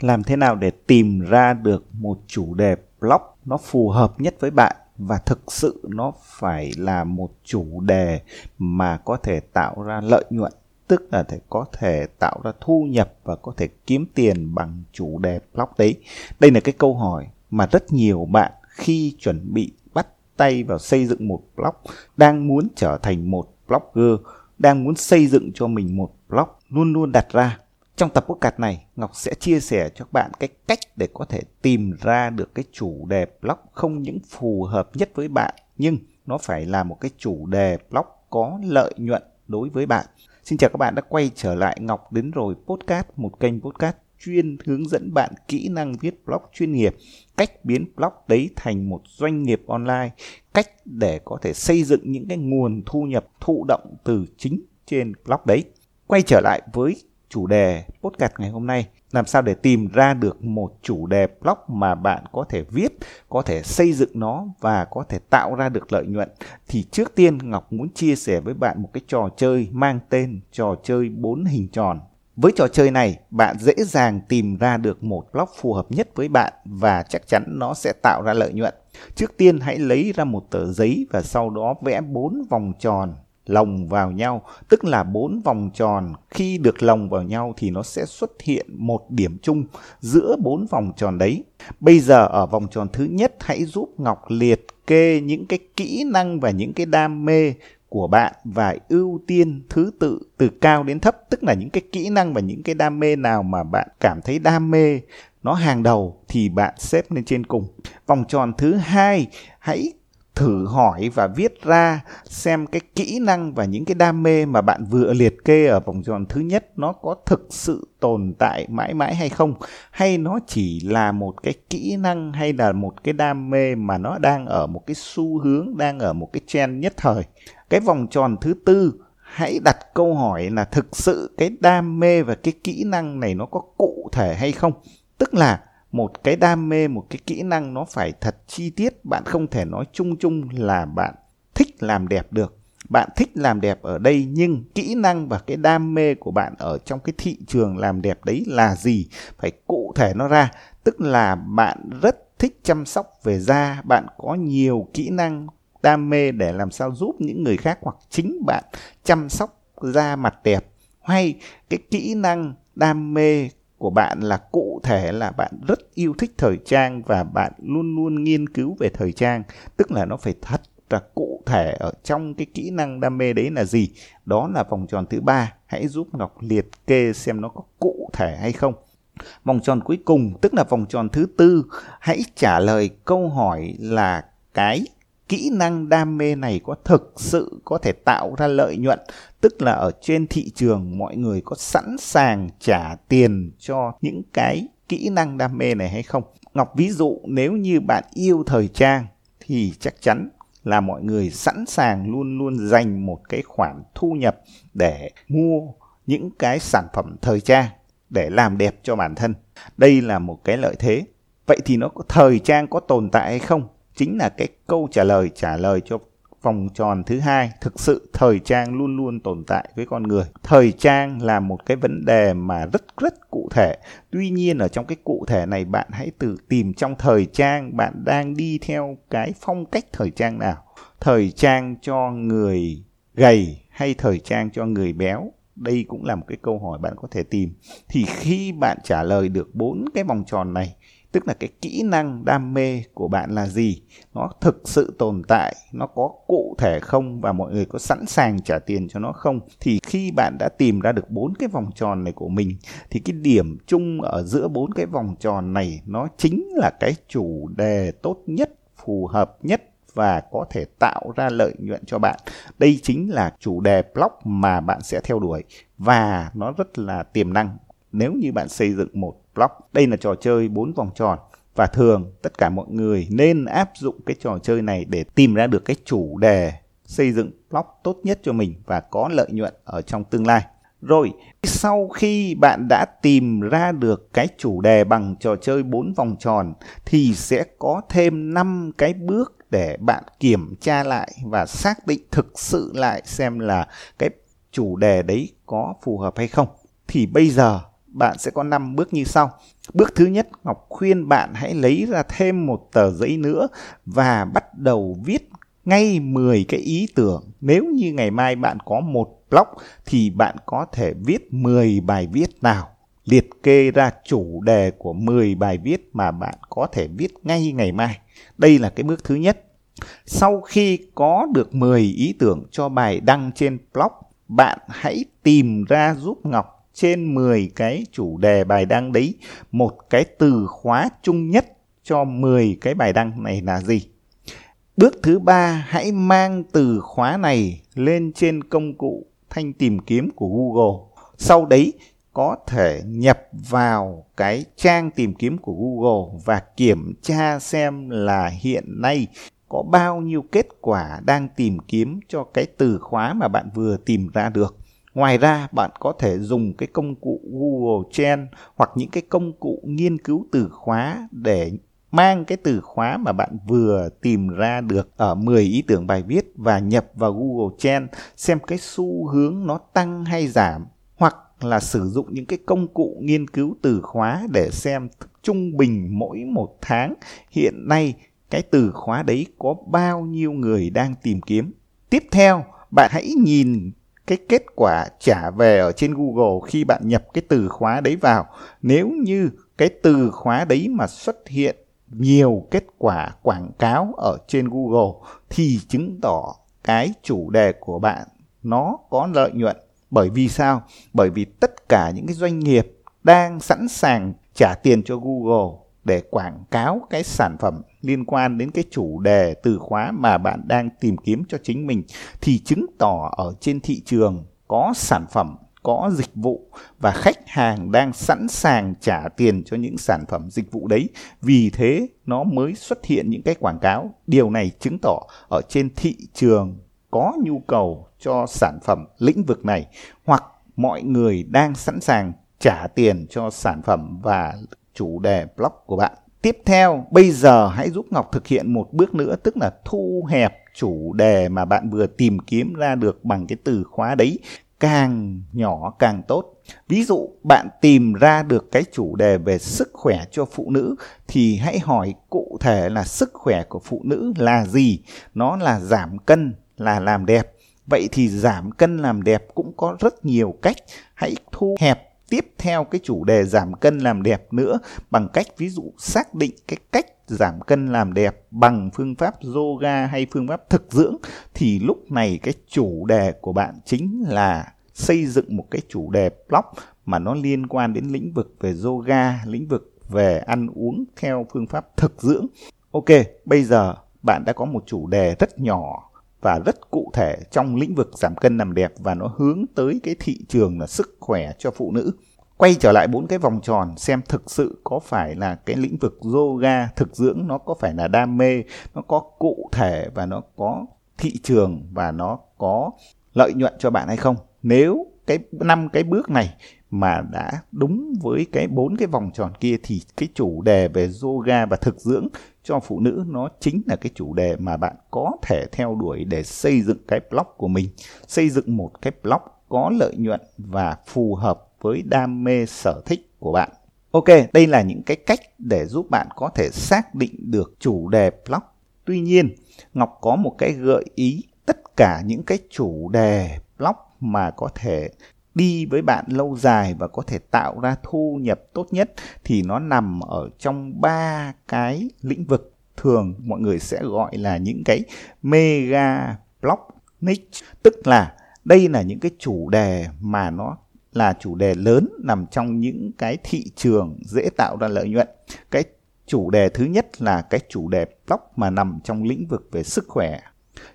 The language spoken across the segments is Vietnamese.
làm thế nào để tìm ra được một chủ đề blog nó phù hợp nhất với bạn và thực sự nó phải là một chủ đề mà có thể tạo ra lợi nhuận, tức là thể có thể tạo ra thu nhập và có thể kiếm tiền bằng chủ đề blog đấy? Đây là cái câu hỏi mà rất nhiều bạn khi chuẩn bị bắt tay vào xây dựng một blog, đang muốn trở thành một blogger đang muốn xây dựng cho mình một blog luôn luôn đặt ra trong tập podcast này, Ngọc sẽ chia sẻ cho các bạn cái cách để có thể tìm ra được cái chủ đề blog không những phù hợp nhất với bạn nhưng nó phải là một cái chủ đề blog có lợi nhuận đối với bạn. Xin chào các bạn đã quay trở lại Ngọc đến rồi podcast, một kênh podcast chuyên hướng dẫn bạn kỹ năng viết blog chuyên nghiệp, cách biến blog đấy thành một doanh nghiệp online, cách để có thể xây dựng những cái nguồn thu nhập thụ động từ chính trên blog đấy. Quay trở lại với chủ đề podcast ngày hôm nay làm sao để tìm ra được một chủ đề blog mà bạn có thể viết có thể xây dựng nó và có thể tạo ra được lợi nhuận thì trước tiên ngọc muốn chia sẻ với bạn một cái trò chơi mang tên trò chơi bốn hình tròn với trò chơi này bạn dễ dàng tìm ra được một block phù hợp nhất với bạn và chắc chắn nó sẽ tạo ra lợi nhuận trước tiên hãy lấy ra một tờ giấy và sau đó vẽ bốn vòng tròn lồng vào nhau, tức là bốn vòng tròn khi được lồng vào nhau thì nó sẽ xuất hiện một điểm chung giữa bốn vòng tròn đấy. Bây giờ ở vòng tròn thứ nhất hãy giúp Ngọc liệt kê những cái kỹ năng và những cái đam mê của bạn và ưu tiên thứ tự từ cao đến thấp, tức là những cái kỹ năng và những cái đam mê nào mà bạn cảm thấy đam mê nó hàng đầu thì bạn xếp lên trên cùng. Vòng tròn thứ hai, hãy thử hỏi và viết ra xem cái kỹ năng và những cái đam mê mà bạn vừa liệt kê ở vòng tròn thứ nhất nó có thực sự tồn tại mãi mãi hay không hay nó chỉ là một cái kỹ năng hay là một cái đam mê mà nó đang ở một cái xu hướng, đang ở một cái trend nhất thời cái vòng tròn thứ tư, hãy đặt câu hỏi là thực sự cái đam mê và cái kỹ năng này nó có cụ thể hay không? Tức là một cái đam mê, một cái kỹ năng nó phải thật chi tiết, bạn không thể nói chung chung là bạn thích làm đẹp được. Bạn thích làm đẹp ở đây, nhưng kỹ năng và cái đam mê của bạn ở trong cái thị trường làm đẹp đấy là gì? Phải cụ thể nó ra. Tức là bạn rất thích chăm sóc về da, bạn có nhiều kỹ năng đam mê để làm sao giúp những người khác hoặc chính bạn chăm sóc da mặt đẹp. Hay cái kỹ năng đam mê của bạn là cụ thể là bạn rất yêu thích thời trang và bạn luôn luôn nghiên cứu về thời trang. Tức là nó phải thật là cụ thể ở trong cái kỹ năng đam mê đấy là gì. Đó là vòng tròn thứ ba. Hãy giúp ngọc liệt kê xem nó có cụ thể hay không. Vòng tròn cuối cùng, tức là vòng tròn thứ tư, hãy trả lời câu hỏi là cái kỹ năng đam mê này có thực sự có thể tạo ra lợi nhuận? Tức là ở trên thị trường, mọi người có sẵn sàng trả tiền cho những cái kỹ năng đam mê này hay không? Ngọc, ví dụ nếu như bạn yêu thời trang, thì chắc chắn là mọi người sẵn sàng luôn luôn dành một cái khoản thu nhập để mua những cái sản phẩm thời trang để làm đẹp cho bản thân. Đây là một cái lợi thế. Vậy thì nó có thời trang có tồn tại hay không? Chính là cái câu trả lời trả lời cho vòng tròn thứ hai. Thực sự, thời trang luôn luôn tồn tại với con người. Thời trang là một cái vấn đề mà rất rất cụ thể. Tuy nhiên, ở trong cái cụ thể này, bạn hãy tự tìm trong thời trang, bạn đang đi theo cái phong cách thời trang nào. Thời trang cho người gầy hay thời trang cho người béo? Đây cũng là một cái câu hỏi bạn có thể tìm. Thì khi bạn trả lời được bốn cái vòng tròn này tức là cái kỹ năng đam mê của bạn là gì? Nó thực sự tồn tại, nó có cụ thể không? Và mọi người có sẵn sàng trả tiền cho nó không? Thì khi bạn đã tìm ra được bốn cái vòng tròn này của mình, thì cái điểm chung ở giữa bốn cái vòng tròn này nó chính là cái chủ đề tốt nhất, phù hợp nhất và có thể tạo ra lợi nhuận cho bạn. Đây chính là chủ đề blog mà bạn sẽ theo đuổi. Và nó rất là tiềm năng nếu như bạn xây dựng một blog. Đây là trò chơi bốn vòng tròn và thường tất cả mọi người nên áp dụng cái trò chơi này để tìm ra được cái chủ đề xây dựng blog tốt nhất cho mình và có lợi nhuận ở trong tương lai. Rồi, sau khi bạn đã tìm ra được cái chủ đề bằng trò chơi bốn vòng tròn thì sẽ có thêm 5 cái bước để bạn kiểm tra lại và xác định thực sự lại xem là cái chủ đề đấy có phù hợp hay không. Thì bây giờ bạn sẽ có 5 bước như sau. Bước thứ nhất, Ngọc khuyên bạn hãy lấy ra thêm một tờ giấy nữa và bắt đầu viết ngay 10 cái ý tưởng. Nếu như ngày mai bạn có một blog thì bạn có thể viết 10 bài viết nào. Liệt kê ra chủ đề của 10 bài viết mà bạn có thể viết ngay ngày mai. Đây là cái bước thứ nhất. Sau khi có được 10 ý tưởng cho bài đăng trên blog, bạn hãy tìm ra giúp Ngọc trên 10 cái chủ đề bài đăng đấy một cái từ khóa chung nhất cho 10 cái bài đăng này là gì. Bước thứ ba, hãy mang từ khóa này lên trên công cụ thanh tìm kiếm của Google. Sau đấy có thể nhập vào cái trang tìm kiếm của Google và kiểm tra xem là hiện nay có bao nhiêu kết quả đang tìm kiếm cho cái từ khóa mà bạn vừa tìm ra được. Ngoài ra, bạn có thể dùng cái công cụ Google Trend hoặc những cái công cụ nghiên cứu từ khóa để mang cái từ khóa mà bạn vừa tìm ra được ở 10 ý tưởng bài viết và nhập vào Google Trend xem cái xu hướng nó tăng hay giảm hoặc là sử dụng những cái công cụ nghiên cứu từ khóa để xem trung bình mỗi một tháng hiện nay cái từ khóa đấy có bao nhiêu người đang tìm kiếm. Tiếp theo, bạn hãy nhìn cái kết quả trả về ở trên Google khi bạn nhập cái từ khóa đấy vào. Nếu như cái từ khóa đấy mà xuất hiện nhiều kết quả quảng cáo ở trên Google, thì chứng tỏ cái chủ đề của bạn nó có lợi nhuận. Bởi vì sao? Bởi vì tất cả những cái doanh nghiệp đang sẵn sàng trả tiền cho Google để quảng cáo cái sản phẩm liên quan đến cái chủ đề từ khóa mà bạn đang tìm kiếm cho chính mình, thì chứng tỏ ở trên thị trường có sản phẩm, có dịch vụ và khách hàng đang sẵn sàng trả tiền cho những sản phẩm dịch vụ đấy. Vì thế, nó mới xuất hiện những cái quảng cáo. Điều này chứng tỏ ở trên thị trường có nhu cầu cho sản phẩm lĩnh vực này, hoặc mọi người đang sẵn sàng trả tiền cho sản phẩm và chủ đề blog của bạn. Tiếp theo, bây giờ hãy giúp Ngọc thực hiện một bước nữa tức là thu hẹp chủ đề mà bạn vừa tìm kiếm ra được bằng cái từ khóa đấy càng nhỏ càng tốt. Ví dụ bạn tìm ra được cái chủ đề về sức khỏe cho phụ nữ thì hãy hỏi cụ thể là sức khỏe của phụ nữ là gì? Nó là giảm cân, là làm đẹp. Vậy thì giảm cân làm đẹp cũng có rất nhiều cách. Hãy thu hẹp tiếp theo cái chủ đề giảm cân làm đẹp nữa bằng cách ví dụ xác định cái cách giảm cân làm đẹp bằng phương pháp yoga hay phương pháp thực dưỡng thì lúc này cái chủ đề của bạn chính là xây dựng một cái chủ đề blog mà nó liên quan đến lĩnh vực về yoga, lĩnh vực về ăn uống theo phương pháp thực dưỡng. Ok, bây giờ bạn đã có một chủ đề rất nhỏ và rất cụ thể trong lĩnh vực giảm cân làm đẹp và nó hướng tới cái thị trường là sức khỏe cho phụ nữ. Quay trở lại bốn cái vòng tròn xem thực sự có phải là cái lĩnh vực yoga thực dưỡng nó có phải là đam mê, nó có cụ thể và nó có thị trường và nó có lợi nhuận cho bạn hay không. Nếu cái năm cái bước này mà đã đúng với cái bốn cái vòng tròn kia thì cái chủ đề về yoga và thực dưỡng cho phụ nữ nó chính là cái chủ đề mà bạn có thể theo đuổi để xây dựng cái blog của mình. Xây dựng một cái blog có lợi nhuận và phù hợp với đam mê sở thích của bạn. Ok, đây là những cái cách để giúp bạn có thể xác định được chủ đề blog. Tuy nhiên, ngọc có một cái gợi ý, tất cả những cái chủ đề blog mà có thể đi với bạn lâu dài và có thể tạo ra thu nhập tốt nhất thì nó nằm ở trong ba cái lĩnh vực thường mọi người sẽ gọi là những cái mega block niche. Tức là đây là những cái chủ đề mà nó là chủ đề lớn nằm trong những cái thị trường dễ tạo ra lợi nhuận. Cái chủ đề thứ nhất là cái chủ đề blog mà nằm trong lĩnh vực về sức khỏe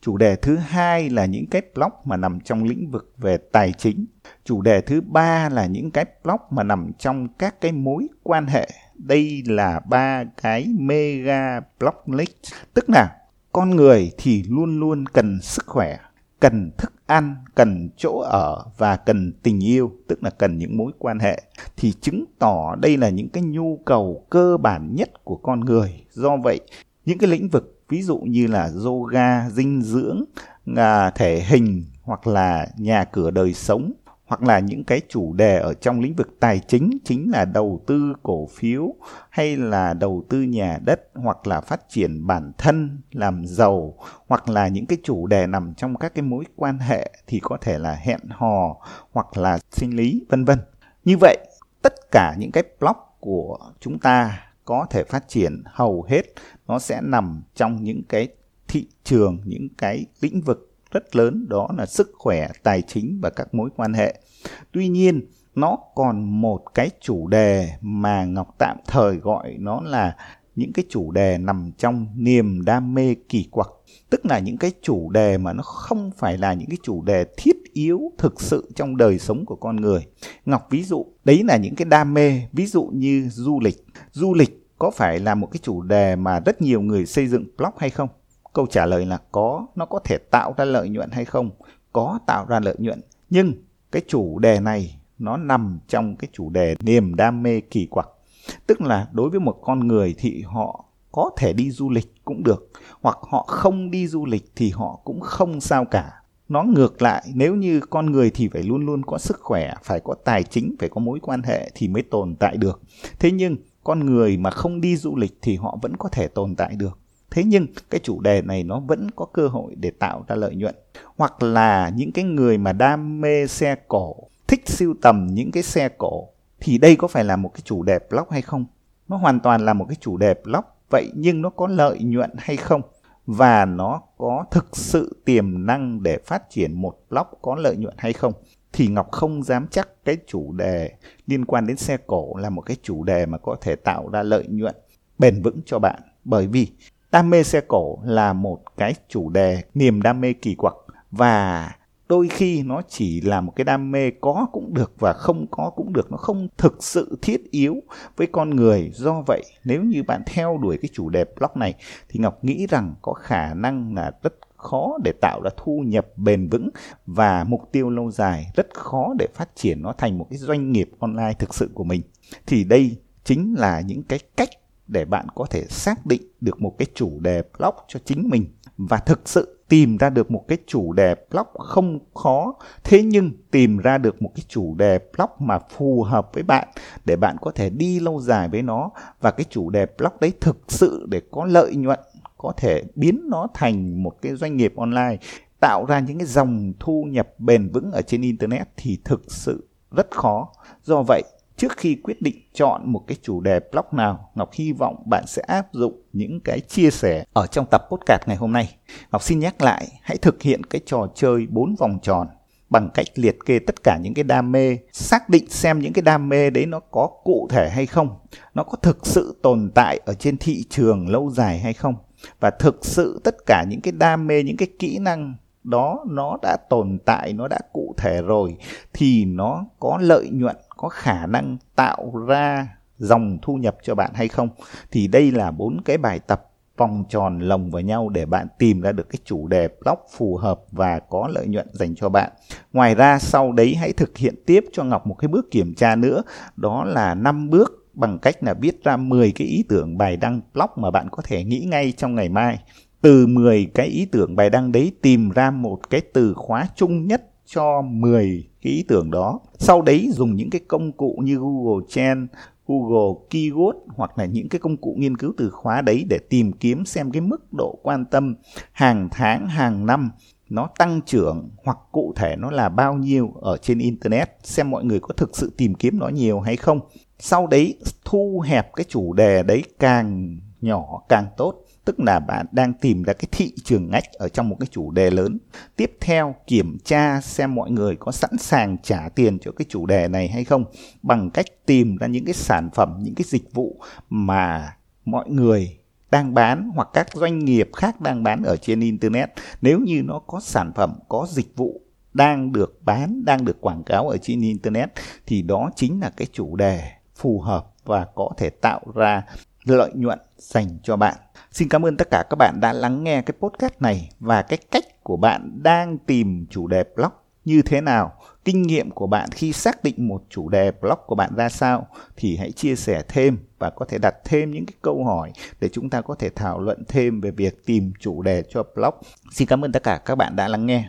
chủ đề thứ hai là những cái blog mà nằm trong lĩnh vực về tài chính. Chủ đề thứ ba là những cái blog mà nằm trong các cái mối quan hệ. Đây là ba cái mega blog list. Tức là con người thì luôn luôn cần sức khỏe, cần thức ăn, cần chỗ ở và cần tình yêu, tức là cần những mối quan hệ, thì chứng tỏ đây là những cái nhu cầu cơ bản nhất của con người. Do vậy, những cái lĩnh vực ví dụ như là yoga dinh dưỡng à, thể hình hoặc là nhà cửa đời sống hoặc là những cái chủ đề ở trong lĩnh vực tài chính chính là đầu tư cổ phiếu hay là đầu tư nhà đất hoặc là phát triển bản thân làm giàu hoặc là những cái chủ đề nằm trong các cái mối quan hệ thì có thể là hẹn hò hoặc là sinh lý vân vân. Như vậy tất cả những cái blog của chúng ta có thể phát triển hầu hết nó sẽ nằm trong những cái thị trường những cái lĩnh vực rất lớn đó là sức khỏe, tài chính và các mối quan hệ. Tuy nhiên, nó còn một cái chủ đề mà Ngọc tạm thời gọi nó là những cái chủ đề nằm trong niềm đam mê kỳ quặc. Tức là những cái chủ đề mà nó không phải là những cái chủ đề thiết yếu thực sự trong đời sống của con người. Ngọc, ví dụ, đấy là những cái đam mê, ví dụ như du lịch. Du lịch có phải là một cái chủ đề mà rất nhiều người xây dựng blog hay không? Câu trả lời là có, nó có thể tạo ra lợi nhuận hay không? Có tạo ra lợi nhuận. Nhưng cái chủ đề này nó nằm trong cái chủ đề niềm đam mê kỳ quặc tức là đối với một con người thì họ có thể đi du lịch cũng được, hoặc họ không đi du lịch thì họ cũng không sao cả. Nó ngược lại, nếu như con người thì phải luôn luôn có sức khỏe, phải có tài chính, phải có mối quan hệ thì mới tồn tại được. Thế nhưng, con người mà không đi du lịch thì họ vẫn có thể tồn tại được. Thế nhưng, cái chủ đề này nó vẫn có cơ hội để tạo ra lợi nhuận. Hoặc là những cái người mà đam mê xe cổ, thích siêu tầm những cái xe cổ thì đây có phải là một cái chủ đề blog hay không? Nó hoàn toàn là một cái chủ đề blog, vậy nhưng nó có lợi nhuận hay không? Và nó có thực sự tiềm năng để phát triển một blog có lợi nhuận hay không? Thì Ngọc không dám chắc cái chủ đề liên quan đến xe cổ là một cái chủ đề mà có thể tạo ra lợi nhuận bền vững cho bạn. Bởi vì đam mê xe cổ là một cái chủ đề niềm đam mê kỳ quặc và đôi khi nó chỉ là một cái đam mê có cũng được và không có cũng được, nó không thực sự thiết yếu với con người. Do vậy, nếu như bạn theo đuổi cái chủ đề blog này, thì ngọc nghĩ rằng có khả năng là rất khó để tạo ra thu nhập bền vững và mục tiêu lâu dài rất khó để phát triển nó thành một cái doanh nghiệp online thực sự của mình. Thì đây chính là những cái cách để bạn có thể xác định được một cái chủ đề blog cho chính mình và thực sự tìm ra được một cái chủ đề blog không khó. Thế nhưng tìm ra được một cái chủ đề blog mà phù hợp với bạn để bạn có thể đi lâu dài với nó. Và cái chủ đề blog đấy thực sự để có lợi nhuận, có thể biến nó thành một cái doanh nghiệp online, tạo ra những cái dòng thu nhập bền vững ở trên internet thì thực sự rất khó. Do vậy trước khi quyết định chọn một cái chủ đề blog nào, ngọc hy vọng bạn sẽ áp dụng những cái chia sẻ ở trong tập podcast ngày hôm nay. Ngọc xin nhắc lại, hãy thực hiện cái trò chơi bốn vòng tròn bằng cách liệt kê tất cả những cái đam mê, xác định xem những cái đam mê đấy nó có cụ thể hay không, nó có thực sự tồn tại ở trên thị trường lâu dài hay không, và thực sự tất cả những cái đam mê, những cái kỹ năng đó, nó đã tồn tại, nó đã cụ thể rồi thì nó có lợi nhuận có khả năng tạo ra dòng thu nhập cho bạn hay không thì đây là bốn cái bài tập vòng tròn lồng vào nhau để bạn tìm ra được cái chủ đề blog phù hợp và có lợi nhuận dành cho bạn. Ngoài ra sau đấy hãy thực hiện tiếp cho Ngọc một cái bước kiểm tra nữa, đó là 5 bước bằng cách là viết ra 10 cái ý tưởng bài đăng blog mà bạn có thể nghĩ ngay trong ngày mai. Từ 10 cái ý tưởng bài đăng đấy tìm ra một cái từ khóa chung nhất cho 10 cái ý tưởng đó. Sau đấy dùng những cái công cụ như Google Trend, Google Keyword hoặc là những cái công cụ nghiên cứu từ khóa đấy để tìm kiếm xem cái mức độ quan tâm hàng tháng, hàng năm nó tăng trưởng hoặc cụ thể nó là bao nhiêu ở trên internet xem mọi người có thực sự tìm kiếm nó nhiều hay không sau đấy thu hẹp cái chủ đề đấy càng nhỏ càng tốt. Tức là bạn đang tìm ra cái thị trường ngách ở trong một cái chủ đề lớn. Tiếp theo, kiểm tra xem mọi người có sẵn sàng trả tiền cho cái chủ đề này hay không. Bằng cách tìm ra những cái sản phẩm, những cái dịch vụ mà mọi người đang bán hoặc các doanh nghiệp khác đang bán ở trên internet. Nếu như nó có sản phẩm, có dịch vụ đang được bán, đang được quảng cáo ở trên internet, thì đó chính là cái chủ đề phù hợp và có thể tạo ra lợi nhuận dành cho bạn. Xin cảm ơn tất cả các bạn đã lắng nghe cái podcast này và cái cách của bạn đang tìm chủ đề blog như thế nào, kinh nghiệm của bạn khi xác định một chủ đề blog của bạn ra sao thì hãy chia sẻ thêm và có thể đặt thêm những cái câu hỏi để chúng ta có thể thảo luận thêm về việc tìm chủ đề cho blog. Xin cảm ơn tất cả các bạn đã lắng nghe.